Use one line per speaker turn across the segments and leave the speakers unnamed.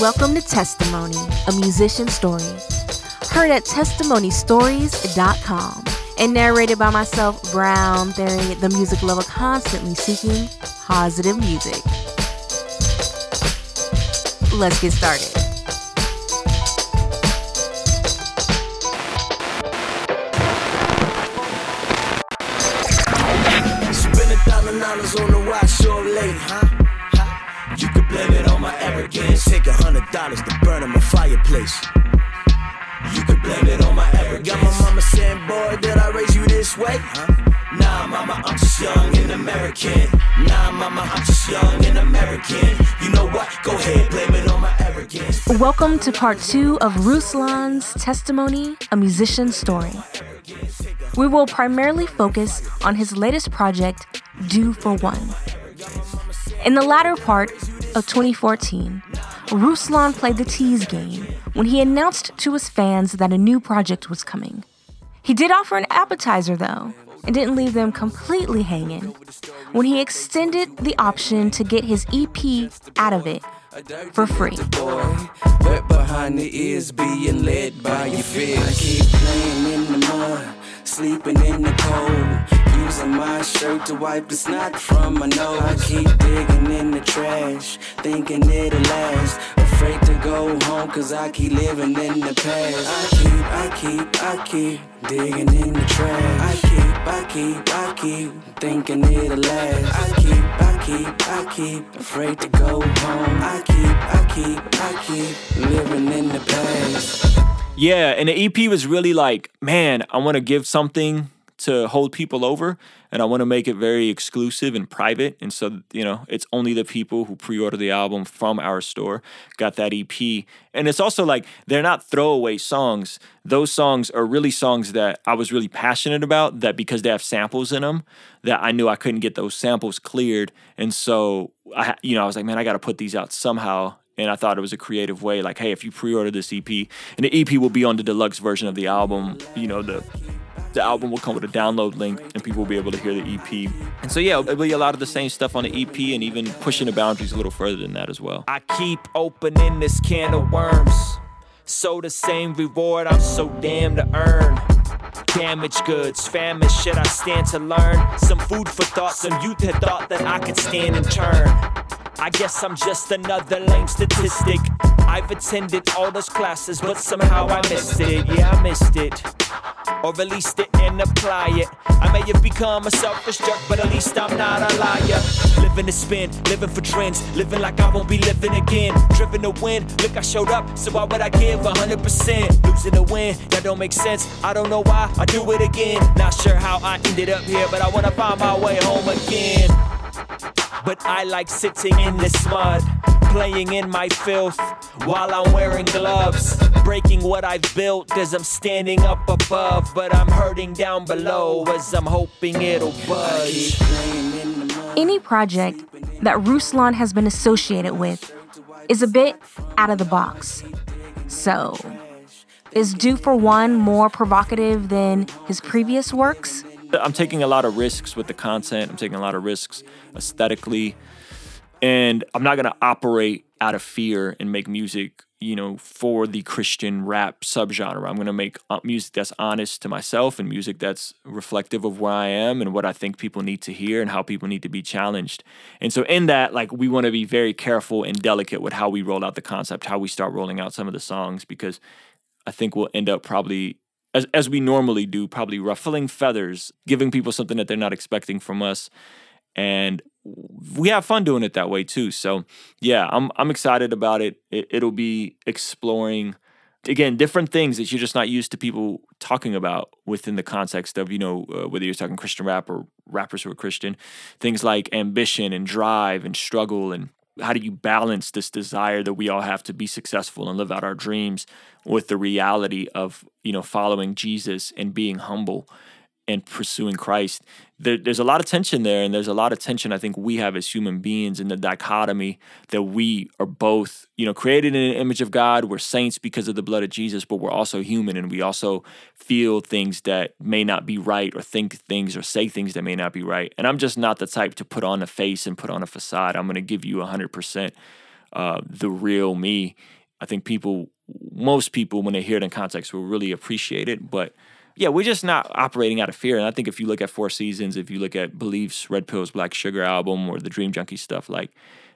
Welcome to Testimony, a musician story. Heard at testimonystories.com and narrated by myself, Brown Theory, the music lover constantly seeking positive music. Let's get started.
In my fireplace. You could blame it on my arrogance. Got my mama saying, boy, did I raise you this way? Huh? Nah, mama, I'm just young and American. Nah, mama, I'm just young and American. You know what? Go ahead, blame it on my arrogance.
Welcome to part two of Ruslan's testimony, a musician's story. We will primarily focus on his latest project, Do for One. In the latter part of 2014, Ruslan played the tease game when he announced to his fans that a new project was coming. He did offer an appetizer, though, and didn't leave them completely hanging when he extended the option to get his EP out of it for free.
sleeping in the cold. Using my shirt to wipe the snot from my nose. I keep digging in the trash, thinking it'll last. Afraid to go home, cause I keep living in the past. I keep, I keep, I keep digging in the trash. I keep, I keep, I keep thinking it'll last. I keep, I keep, I keep afraid to go home. I keep, I keep, I keep living in the past.
Yeah, and the EP was really like, man, I want to give something to hold people over and I want to make it very exclusive and private. And so, you know, it's only the people who pre order the album from our store got that EP. And it's also like they're not throwaway songs. Those songs are really songs that I was really passionate about, that because they have samples in them, that I knew I couldn't get those samples cleared. And so, I, you know, I was like, man, I got to put these out somehow and I thought it was a creative way. Like, hey, if you pre-order this EP, and the EP will be on the deluxe version of the album, you know, the the album will come with a download link, and people will be able to hear the EP. And so, yeah, it'll be a lot of the same stuff on the EP, and even pushing the boundaries a little further than that as well.
I keep opening this can of worms. So the same reward I'm so damn to earn. Damaged goods, famine, shit I stand to learn. Some food for thought, some youth had thought that I could stand and turn. I guess I'm just another lame statistic. I've attended all those classes, but somehow I missed it. Yeah, I missed it. Or released it and apply it. I may have become a selfish jerk, but at least I'm not a liar. Living to spin, living for trends, living like I won't be living again. Driven to win, look, I showed up, so why would I give 100%? Losing to win, that don't make sense. I don't know why, I do it again. Not sure how I ended up here, but I wanna find my way home again. But I like sitting in this mud, playing in my filth while I'm wearing gloves. Breaking what I've built as I'm standing up above, but I'm hurting down below as I'm hoping it'll budge.
The.
Any project that Ruslan has been associated with is a bit out of the box. So, is Do for One more provocative than his previous works?
I'm taking a lot of risks with the content. I'm taking a lot of risks aesthetically. And I'm not going to operate out of fear and make music, you know, for the Christian rap subgenre. I'm going to make uh, music that's honest to myself and music that's reflective of where I am and what I think people need to hear and how people need to be challenged. And so, in that, like, we want to be very careful and delicate with how we roll out the concept, how we start rolling out some of the songs, because I think we'll end up probably as as we normally do, probably ruffling feathers, giving people something that they're not expecting from us. And we have fun doing it that way too. So yeah, I'm I'm excited about it. it it'll be exploring again different things that you're just not used to people talking about within the context of you know uh, whether you're talking Christian rap or rappers who are Christian, things like ambition and drive and struggle and how do you balance this desire that we all have to be successful and live out our dreams with the reality of you know following Jesus and being humble and pursuing Christ. There, there's a lot of tension there, and there's a lot of tension I think we have as human beings in the dichotomy that we are both, you know, created in the image of God. We're saints because of the blood of Jesus, but we're also human, and we also feel things that may not be right, or think things, or say things that may not be right. And I'm just not the type to put on a face and put on a facade. I'm going to give you 100% uh, the real me. I think people, most people, when they hear it in context, will really appreciate it. But yeah, we're just not operating out of fear. And I think if you look at Four Seasons, if you look at Beleaf's, Red Pills, Black Sugar album, or the Dream Junkie stuff, like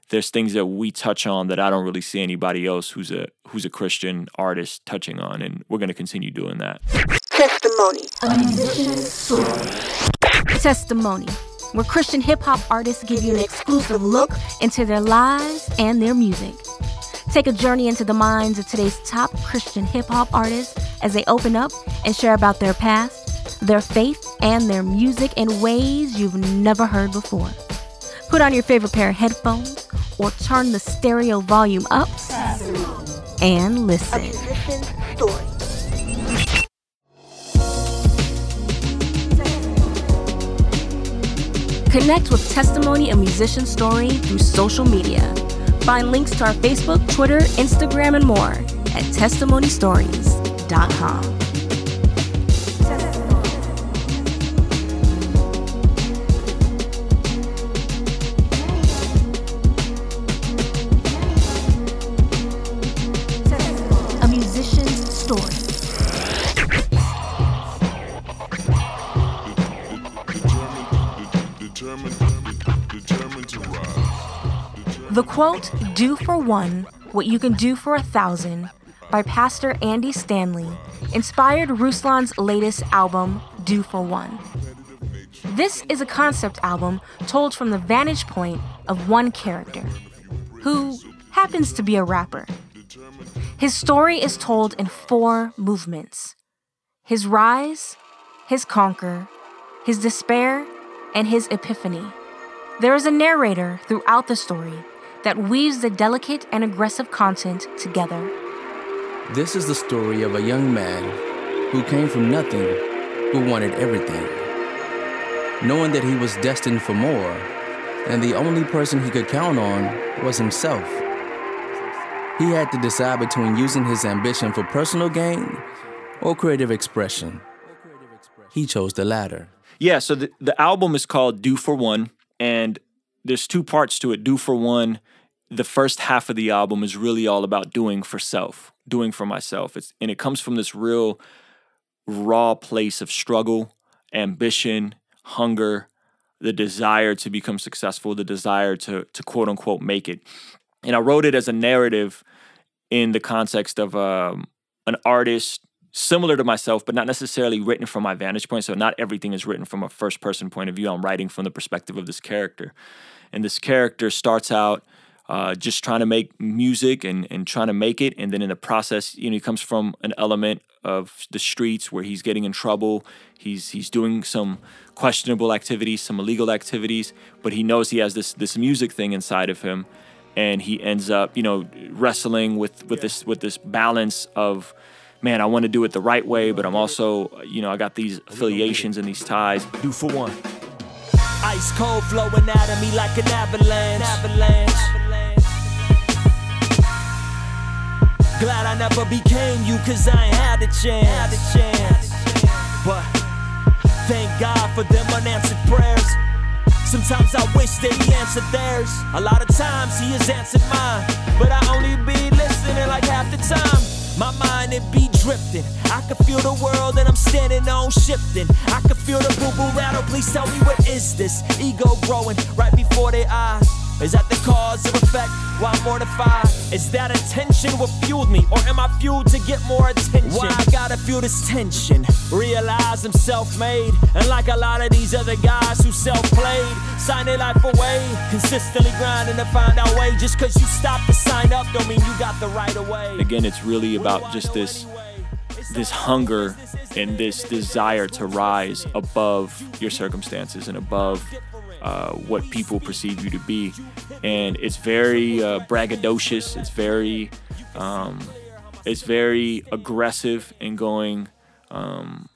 there's things that we touch on that I don't really see anybody else who's a who's a Christian artist touching on, and we're going to continue doing that.
Testimony, Testimony, where Christian hip hop artists give you an exclusive look into their lives and their music. Take a journey into the minds of today's top Christian hip hop artists as they open up and share about their past, their faith, and their music in ways you've never heard before. Put on your favorite pair of headphones or turn the stereo volume up and listen. Connect with Testimony and Musician Story through social media. Find links to our Facebook, Twitter, Instagram, and more at testimonystories.com. The quote, Do for one what you can do for a thousand, by Pastor Andy Stanley, inspired Ruslan's latest album, Do for One. This is a concept album told from the vantage point of one character, who happens to be a rapper. His story is told in four movements his rise, his conquer, his despair, and his epiphany. There is a narrator throughout the story that weaves the delicate and aggressive content together.
This is the story of a young man who came from nothing, who wanted everything. Knowing that he was destined for more, and the only person he could count on was himself. He had to decide between using his ambition for personal gain or creative expression. He chose the latter.
Yeah, so the, the album is called Do for One, and there's two parts to it. Do for One the first half of the album is really all about doing for self, doing for myself. It's and it comes from this real raw place of struggle, ambition, hunger, the desire to become successful, the desire to to quote unquote make it. And I wrote it as a narrative in the context of um, an artist similar to myself, but not necessarily written from my vantage point. So not everything is written from a first person point of view. I'm writing from the perspective of this character. And this character starts out uh, just trying to make music and, and trying to make it. And then in the process, you know, he comes from an element of the streets where he's getting in trouble. He's he's doing some questionable activities, some illegal activities, but he knows he has this this music thing inside of him, and he ends up, you know, wrestling with with this with this balance of man, I want to do it the right way, but I'm also, you know, I got these affiliations and these ties.
Do for one. Ice cold flowing out of me like an avalanche. avalanche. Glad I never became you, cause I ain't had a chance. But thank God for them unanswered prayers. Sometimes I wish that he answered theirs. A lot of times he has answered mine. But I only be listening like half the time. My mind it be drifting. I can feel the world that I'm standing on shifting. I can feel the boo boo rattle. Please tell me what is this? Ego growing right before their eyes. Is that the cause or effect? Why mortified? Is that attention what fueled me? Or am I fueled to get more attention? Why I gotta feel this tension? Realize I'm self made. And like a lot of these other guys who self played, sign their life away. Consistently grinding to find our way. Just cause you stop to sign up don't mean you got the right away.
Again, it's really about just this this hunger and this desire to rise above your circumstances and above uh, what people perceive you to be. And it's very uh, braggadocious. It's very, um, it's very aggressive in going, um,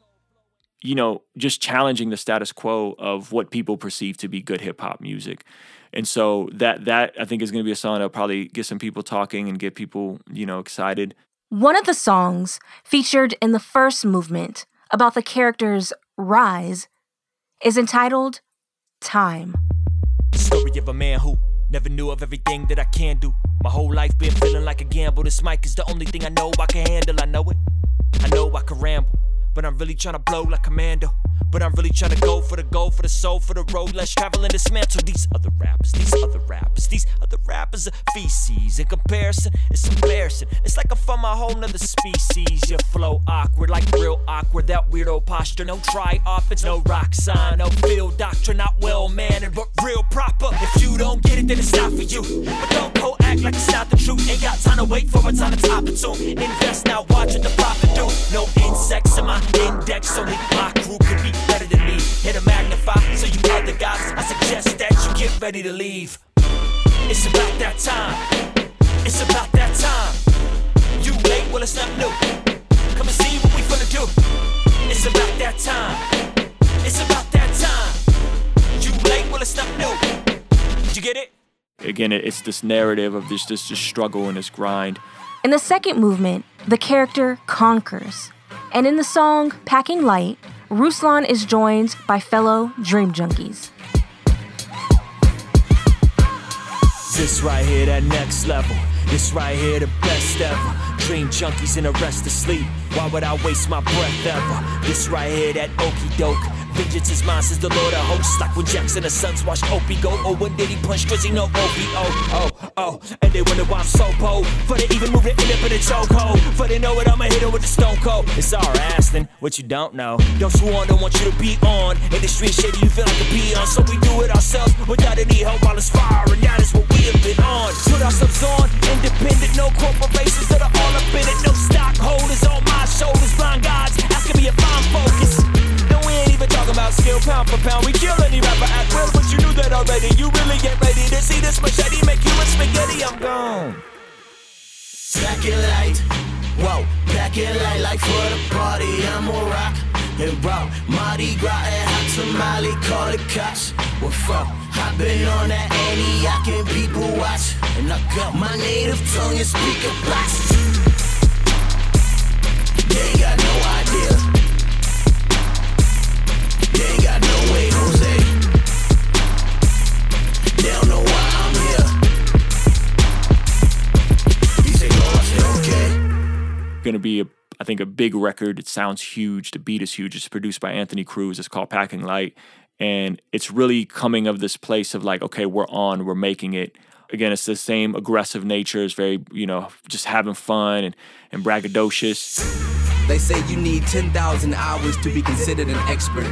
you know, just challenging the status quo of what people perceive to be good hip hop music. And so that that I think is going to be a song that'll probably get some people talking and get people, you know, excited.
One of the songs featured in the first movement about the character's rise is entitled time.
Story of a man who never knew of everything that I can do. My whole life been feeling like a gamble. This mic is the only thing I know I can handle. I know it. I know I can ramble, but I'm really trying to blow like commando. But I'm really trying to go for the goal, for the soul, for the road. Let's travel and dismantle these other rappers, these other rappers, these other rappers are feces. In comparison, it's embarrassing. It's like I found my whole nother species. Your flow awkward, like real awkward. That weirdo posture, no try offense, no rock sign, no field doctrine, not well mannered, but real proper. If you don't get it, then it's not for you. But don't go act like it's not the truth. Ain't got time to wait for it, time to top it soon. Invest now, watch what the profit do. No insects in my index, only my crew could be better than me. Hit a magnify, so you other guys, I suggest that you get ready to leave. It's about that time. It's about that time. You late, well, it's not new. Come and see what we finna do. It's about that time. It's about that time. You late, well, it's not new. Did you get it?
Again, it's this narrative of this, this, this struggle and this grind.
In the second movement, the character conquers. And in the song Packing Light, Ruslan is joined by fellow Dream Junkies.
This right here, that next level. This right here, the best ever. Dream junkies in a rest of sleep. Why would I waste my breath ever? This right here, that okey doke. Vengeance is mine, says the Lord of hosts. Like when Jackson the Suns watched Opie go. Oh, when did he punch? He know Opie. Oh, oh, oh. And they wonder why I'm so bold. For they even move it, end up in a chokehold. For they know it, I'ma hit it with the stone cold. It's all Aston, what you don't know. Those who on don't want you to be on. In the street shady, you feel like a peon. So we do it ourselves without any help while it's. And that is what we have been on. Put ourselves on, independent, no corporations that are all up in it. No stockholders on my shoulders. Blind guides asking me if I'm focused. No, we ain't even talking about skill pound for pound. We kill any rapper at will, but you knew that already. You really get ready to see this machete make you a spaghetti. I'm gone.
Light, whoa, pack it light like for the party. I'm a rock and roll. Mardi Gras and hot tamale, call the cops. I've been on that Antioch and people watch. And I got my native tongue and speaker blast. They got no idea. They ain't got no way, Jose. They don't know why I'm here. Go, oh, I okay.
Gonna be, a, I think, a big record. It sounds huge. The beat is huge. It's produced by Anthony Cruz. It's called Packing Light. And it's really coming of this place of like, okay, we're on, we're making it. Again, it's the same aggressive nature. It's very, you know, just having fun and, and braggadocious.
They say you need 10,000 hours to be considered an expert.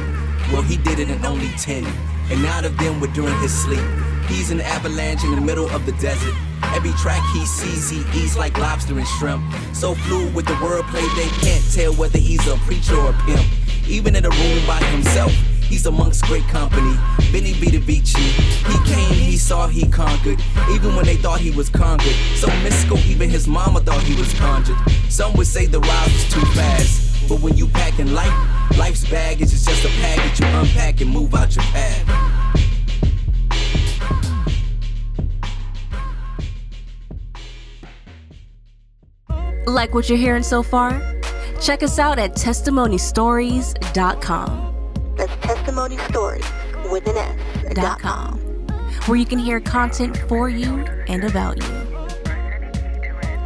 Well, he did it in only 10. And nine of them were during his sleep. He's an avalanche in the middle of the desert. Every track he sees, he eats like lobster and shrimp. So fluid with the wordplay, they can't tell whether he's a preacher or a pimp. Even in a room by himself, he's amongst great company. Veni Vidi Vici, he came, he saw, he conquered. Even when they thought he was conquered. So mystical, even his mama thought he was conjured. Some would say the ride was too fast. But when you packing light, life's baggage is just a package you unpack and move out your path.
Like what you're hearing so far? Check us out at testimonystories.com.
That's stories with an S.
where you can hear content for you and about you.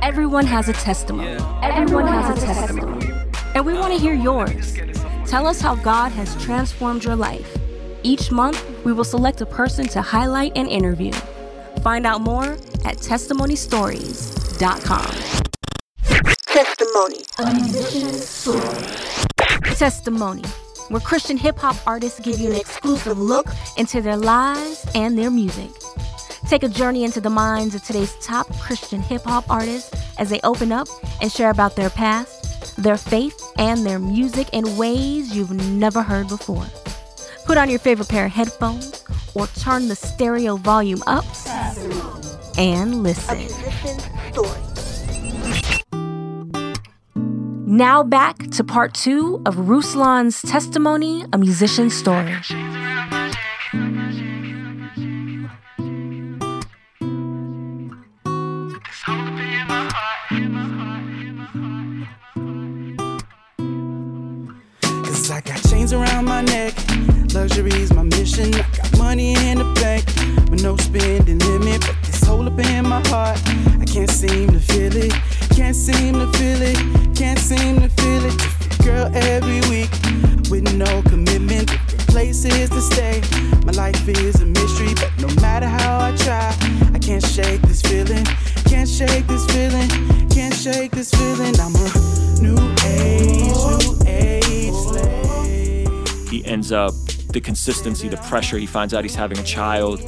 Everyone has a testimony. Everyone has a testimony. And we want to hear yours. Tell us how God has transformed your life. Each month, we will select a person to highlight and interview. Find out more at testimonystories.com.
Testimony.
Testimony, where Christian hip hop artists give you an exclusive look into their lives and their music. Take a journey into the minds of today's top Christian hip hop artists as they open up and share about their past, their faith, and their music in ways you've never heard before. Put on your favorite pair of headphones or turn the stereo volume up and listen. Now back to part two of Ruslan's testimony, a musician's story.
Cause I got chains around my neck. Luxury's my mission. I got money in the bank no spending limit. But this hole up in my heart, I can't seem to feel it. Can't seem to feel it.
Ends up the consistency, the pressure. He finds out he's having a child,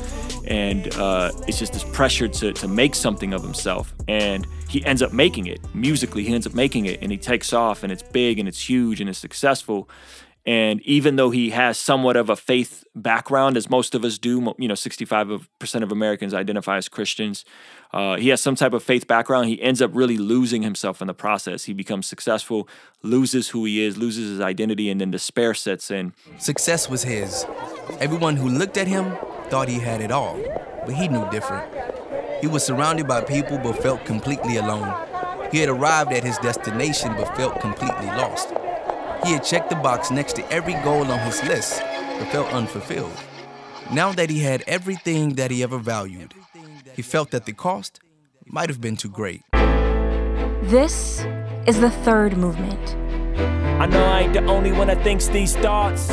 and uh, it's just this pressure to to make something of himself. And he ends up making it musically. He ends up making it, and he takes off, and it's big, and it's huge, and it's successful. And even though he has somewhat of a faith background, as most of us do, you know, 65% of Americans identify as Christians, uh, he has some type of faith background. He ends up really losing himself in the process. He becomes successful, loses who he is, loses his identity, and then despair sets in.
Success was his. Everyone who looked at him thought he had it all, but he knew different. He was surrounded by people but felt completely alone. He had arrived at his destination but felt completely lost. He had checked the box next to every goal on his list but felt unfulfilled. Now that he had everything that he ever valued, he felt that the cost might have been too great.
This is the third movement,
I know I ain't the only one that thinks these thoughts.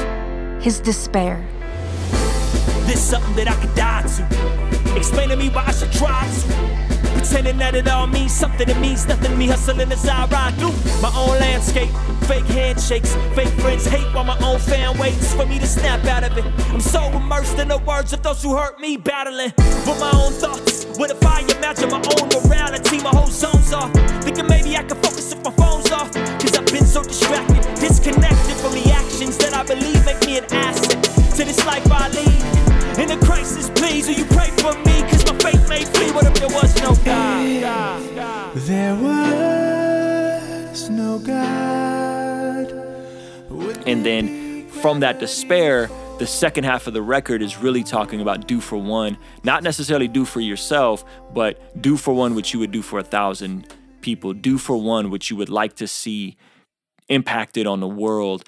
his despair.
This something that I could die to. Explain to me why I should try to. Pretending that it all means something that means nothing to me. Hustling as I ride through my own landscape. Fake handshakes, fake friends hate while my own fan waits for me to snap out of it. I'm so immersed in the words of those who hurt me, battling with my own thoughts. What if I imagine my own morality? My whole zone's off. Thinking maybe I can focus if my phone's off. Cause I've been so distracted, disconnected
then from that despair, the second half of the record is really talking about do for one, not necessarily do for yourself, but do for one what you would do for a thousand people. Do for one what you would like to see impacted on the world.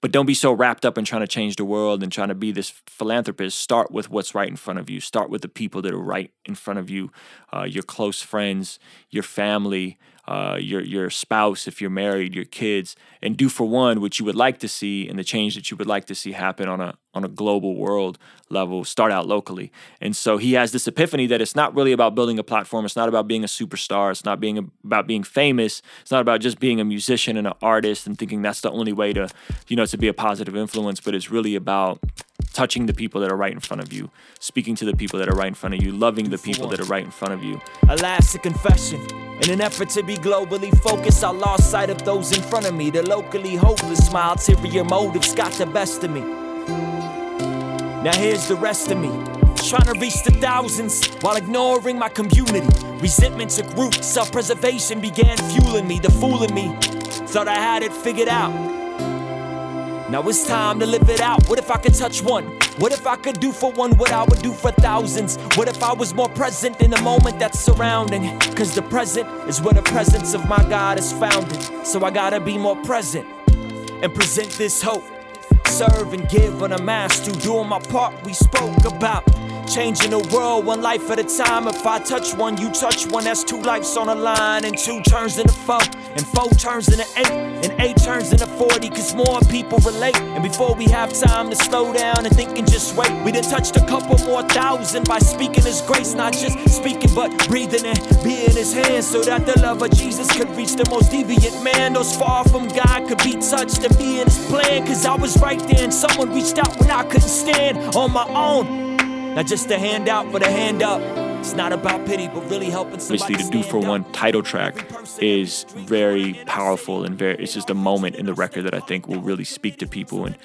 But don't be so wrapped up in trying to change the world and trying to be this philanthropist. Start with what's right in front of you. Start with the people that are right in front of you, uh, your close friends, your family, uh, your your spouse if you're married, your kids, and do for one what you would like to see and the change that you would like to see happen on a on a global world level. Start out locally, and so he has this epiphany that it's not really about building a platform. It's not about being a superstar. It's not being about being famous. It's not about just being a musician and an artist and thinking that's the only way to, you know, to be a positive influence. But it's really about touching the people that are right in front of you, speaking to the people that are right in front of you, loving the people that are right in front of you.
Alas, a confession. In an effort to be globally focused, I lost sight of those in front of me. The locally hopeless, my ulterior motives got the best of me. Now here's the rest of me. Trying to reach the thousands while ignoring my community. Resentment took root, self preservation began fueling me, the fooling me. Thought I had it figured out. Now it's time to live it out. What if I could touch one? What if I could do for one what I would do for thousands? What if I was more present in the moment that's surrounding? Cause the present is where the presence of my God is founded. So I gotta be more present and present this hope. Serve and give on a mass to doing my part we spoke about. Changing the world one life at a time. If I touch one, you touch one. That's two lives on a line, and two turns into four, and four turns into eight, and eight turns into 40. Cause more people relate. And before we have time to slow down and think and just wait, we done touched a couple more thousand by speaking His grace. Not just speaking, but breathing and being His hands so that the love of Jesus could reach the most deviant man. Those far from God could be touched and be in His plan. Cause I was right there, and someone reached out when I couldn't stand on my own. Not just a handout, but a hand up. It's not about pity, but really helping somebody.
Obviously, the Do For One title track is very powerful and very. It's just a moment in the record that I think will really speak to people and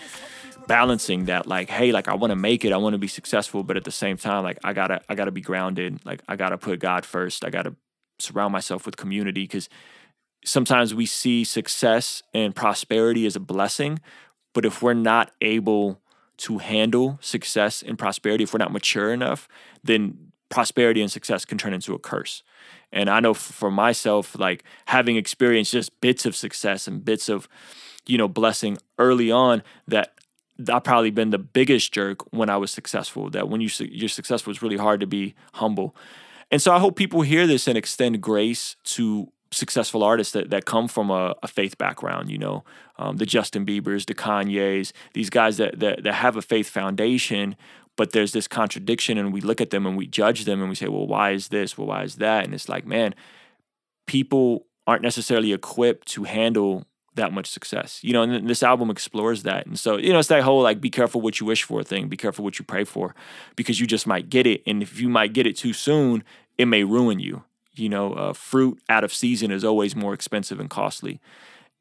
balancing that like hey like i want to make it i want to be successful but at the same time like i gotta i gotta be grounded like i gotta put god first i gotta surround myself with community because sometimes we see success and prosperity as a blessing but if we're not able to handle success and prosperity if we're not mature enough then prosperity and success can turn into a curse and i know for myself like having experienced just bits of success and bits of you know blessing early on that I've probably been the biggest jerk when I was successful. That when you you're successful, it's really hard to be humble. And so I hope people hear this and extend grace to successful artists that, that come from a, a faith background, you know, um, the Justin Biebers, the Kanyes, these guys that, that, that have a faith foundation, but there's this contradiction and we look at them and we judge them and we say, well, why is this? Well, why is that? And it's like, man, people aren't necessarily equipped to handle that much success. You know, and this album explores that. And so, you know, it's that whole like be careful what you wish for thing, be careful what you pray for because you just might get it and if you might get it too soon, it may ruin you. You know, uh, fruit out of season is always more expensive and costly.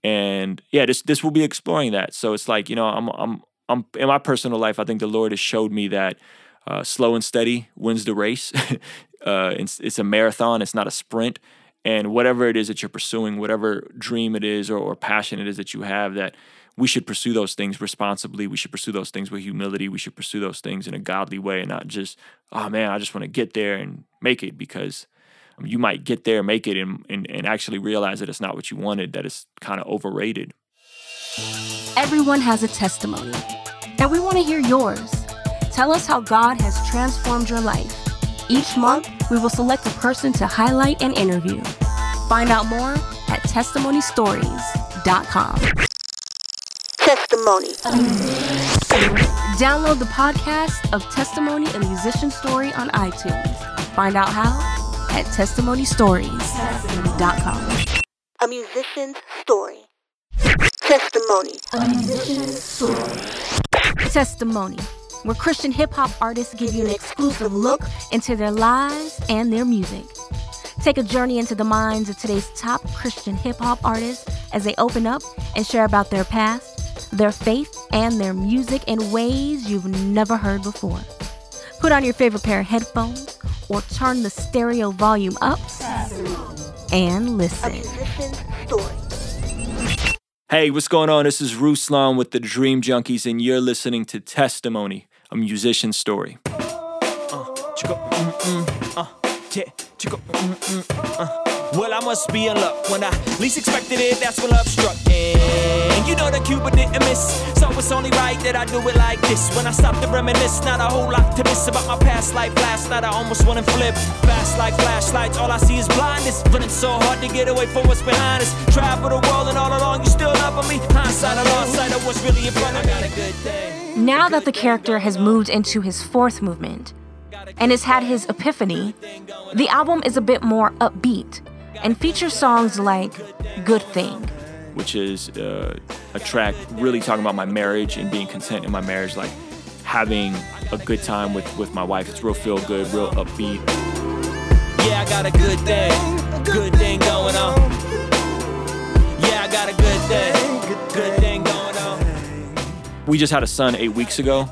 And yeah, this this will be exploring that. So it's like, you know, I'm I'm I'm in my personal life, I think the Lord has showed me that uh, slow and steady wins the race. uh, it's, it's a marathon, it's not a sprint and whatever it is that you're pursuing, whatever dream it is or, or passion it is that you have, that we should pursue those things responsibly. We should pursue those things with humility. We should pursue those things in a godly way and not just, oh man, I just want to get there and make it because you might get there, make it, and, and, and actually realize that it's not what you wanted, that it's kind of overrated.
Everyone has a testimony, and we want to hear yours. Tell us how God has transformed your life each month, we will select a person to highlight and interview. Find out more at testimonystories.com.
Testimony.
Download the podcast of Testimony a Musician Story on iTunes. Find out how at testimonystories.com.
A musician's story. Testimony.
A musician's story. Testimony where Christian hip hop artists give you an exclusive look into their lives and their music. Take a journey into the minds of today's top Christian hip hop artists as they open up and share about their past, their faith, and their music in ways you've never heard before. Put on your favorite pair of headphones or turn the stereo volume up and listen.
Hey, what's going on? This is Ruslan with the Dream Junkies, and you're listening to Testimony, a musician's story.
Well, I must be in luck. When I least expected it, that's when love struck. And you know that Cupid didn't miss. So it's only right that I do it like this. When I stop to reminisce, not a whole lot to miss about my past life. Last night I almost went and flipped. Fast like flashlights, all I see is blindness. Running so hard to get away from what's behind us. Travel the world and all along you still love me. Hindsight, I lost sight of what's really in front of me.
Now that the character has moved into his fourth movement and has had his epiphany, the album is a bit more upbeat and features songs like Good Thing.
Which is uh, a track really talking about my marriage and being content in my marriage, like having a good time with, with my wife. It's real feel good, real upbeat.
Yeah, I got a good thing, good thing going on. Yeah, I got a good thing, good thing going on.
We just had a son eight weeks ago,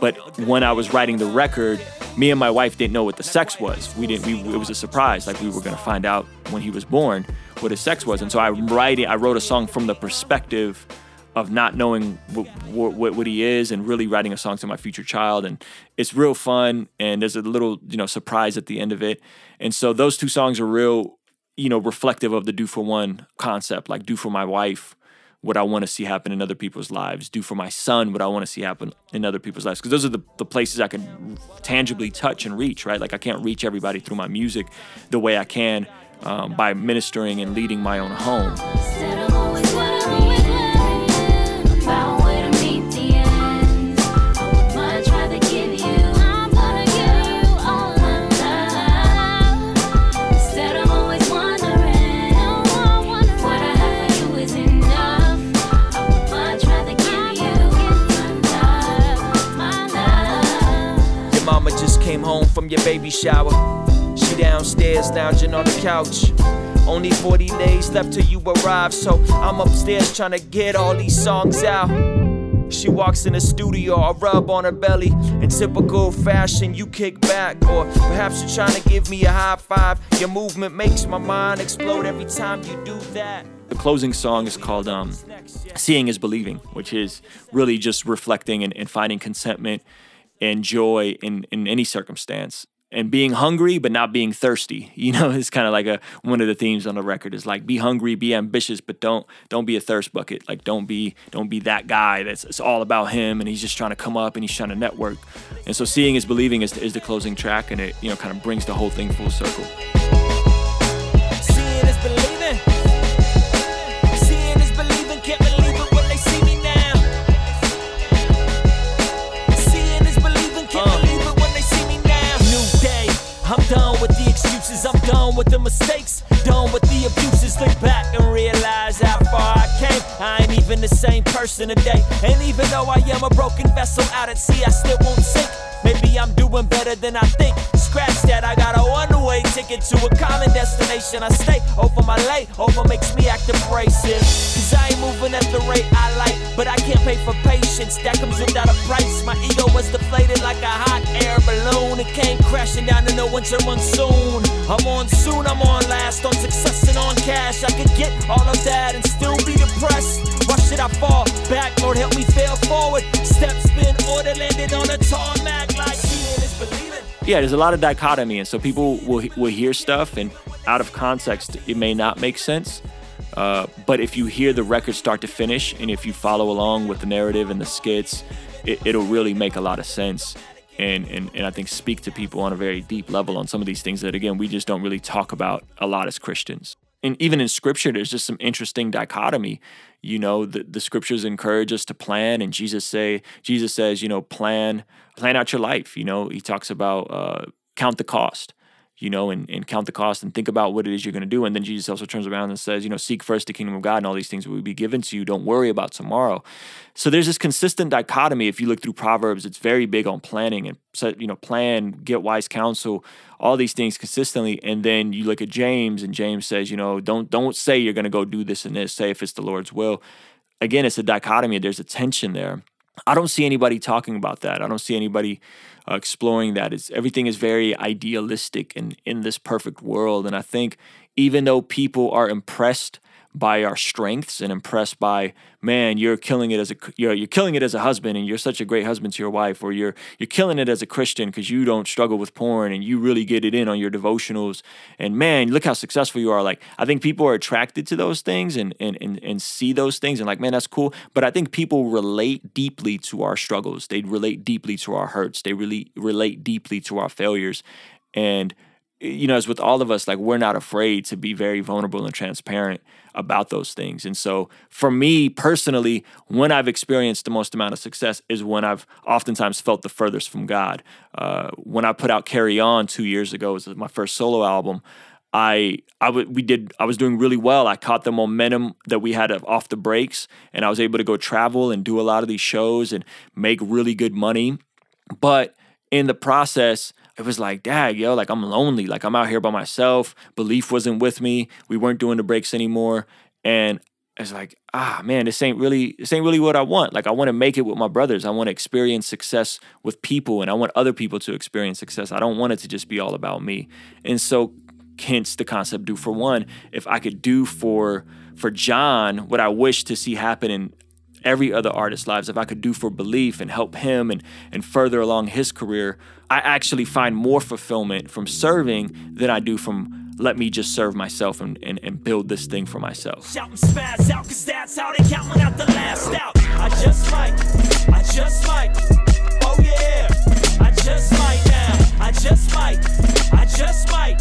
but when I was writing the record, me and my wife didn't know what the sex was. We didn't. We, it was a surprise. Like we were gonna find out when he was born what his sex was. And so I writing. I wrote a song from the perspective of not knowing what, what, what he is and really writing a song to my future child. And it's real fun. And there's a little you know surprise at the end of it. And so those two songs are real you know reflective of the do for one concept. Like do for my wife what I want to see happen in other people's lives, do for my son what I want to see happen in other people's lives. Because those are the, the places I can tangibly touch and reach, right? Like I can't reach everybody through my music the way I can um, by ministering and leading my own home.
From your baby shower. She downstairs lounging on the couch. Only 40 days left till you arrive, so I'm upstairs trying to get all these songs out. She walks in the studio, I rub on her belly. In typical fashion, you kick back, or perhaps you're trying to give me a high five. Your movement makes my mind explode every time you do that.
The closing song is called um, Seeing is Believing, which is really just reflecting and, and finding contentment and joy in, in any circumstance. and being hungry but not being thirsty. You know, it's kind of like a one of the themes on the record is like be hungry, be ambitious, but don't don't be a thirst bucket. Like don't be don't be that guy that's it's all about him and he's just trying to come up and he's trying to network. And so seeing is believing is, is the closing track and it you know kind of brings the whole thing full circle.
Done with the mistakes. Done with the abuses. Look back and realize how far I came. I ain't even the same person today. And even though I am a broken vessel out at sea, I still won't sink. Maybe I'm doing better than I think. Scratch that, I got a one-way ticket to a common destination. I stay over my late, over makes me act abrasive. Cause I ain't moving at the rate I like, but I can't pay for patience. That comes without a price. My ego was deflated like a hot air balloon. It came crashing down in the winter monsoon. I'm on soon, I'm on last, on success and on cash. I could get all of that and still be depressed. Why should I fall back? Lord, help me fail forward. Steps been order landed on a tarmac like seeing is believing.
Yeah, there's a lot of dichotomy, and so people will will hear stuff, and out of context, it may not make sense. Uh, but if you hear the record start to finish, and if you follow along with the narrative and the skits, it, it'll really make a lot of sense, and, and and I think speak to people on a very deep level on some of these things that again we just don't really talk about a lot as Christians. And even in Scripture, there's just some interesting dichotomy. You know, the, the Scriptures encourage us to plan, and Jesus say Jesus says, you know, plan plan out your life. You know, he talks about uh, count the cost you know, and, and count the cost and think about what it is you're going to do. And then Jesus also turns around and says, you know, seek first the kingdom of God and all these things will be given to you. Don't worry about tomorrow. So there's this consistent dichotomy. If you look through Proverbs, it's very big on planning and, you know, plan, get wise counsel, all these things consistently. And then you look at James and James says, you know, don't, don't say you're going to go do this and this, say if it's the Lord's will. Again, it's a dichotomy. There's a tension there. I don't see anybody talking about that. I don't see anybody uh, exploring that. It's everything is very idealistic and in this perfect world. And I think even though people are impressed by our strengths and impressed by man you're killing it as a you're, you're killing it as a husband and you're such a great husband to your wife or you're you're killing it as a christian because you don't struggle with porn and you really get it in on your devotionals. And man look how successful you are. Like i think people are attracted to those things and and and, and see those things and like man that's cool. But i think people relate deeply to our struggles. They relate deeply to our hurts. They really relate deeply to our failures. And you know, as with all of us, like we're not afraid to be very vulnerable and transparent about those things. And so for me personally, when I've experienced the most amount of success is when I've oftentimes felt the furthest from God. Uh, when I put out Carry On two years ago, was my first solo album. I I w- we did I was doing really well. I caught the momentum that we had off the breaks, and I was able to go travel and do a lot of these shows and make really good money. But in the process, it was like, dad, yo, like I'm lonely. Like I'm out here by myself. Beleaf wasn't with me. We weren't doing the breaks anymore. And it's like, ah, man, this ain't really, this ain't really what I want. Like I want to make it with my brothers. I want to experience success with people, and I want other people to experience success. I don't want it to just be all about me. And so, hence the concept do for one. If I could do for for John what I wish to see happen in every other artist's lives, if I could do for Beleaf and help him and and further along his career, I actually find more fulfillment from serving than I do from let me just serve myself and, and, and build this thing for myself.
Shout and spaz out, cause that's how they counting out the last out. I just might, I just might, I just might,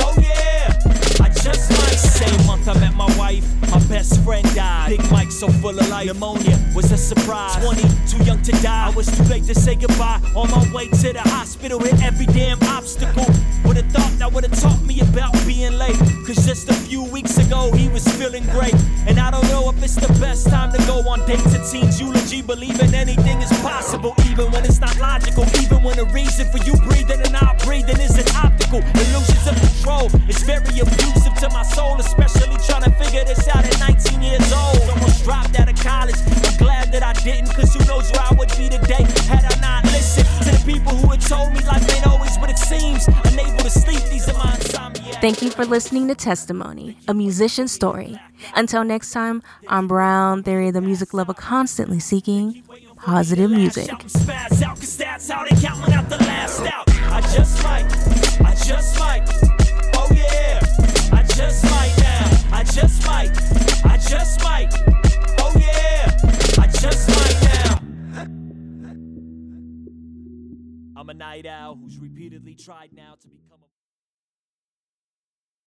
oh yeah. I just might. Same month I met my wife, my best friend died. Big Mike so full of life, pneumonia was a surprise. 20, too young to die, I was too late to say goodbye. On my way to the hospital, hit every damn obstacle. Would've thought that would've taught me about being late. Cause just a few weeks ago, he was feeling great. And I don't know if it's the best time to go on dates. It teen's eulogy, believing anything is possible. Even when it's not logical, even when the reason for you breathing and not breathing isn't optical. Illusions of control, it's very abusive to my soul, especially trying to figure this out at 19 years old. Almost dropped out of college. I'm glad that I didn't, cause who knows where I would be today had I not listened to the people who had told me life ain't always what it seems. Unable to sleep, these are my insomnia.
Thank you for listening to Testimony, a musician's story. Until next time, I'm Brown, Theory, the music lover constantly seeking positive music.
night owl who's repeatedly tried now to be.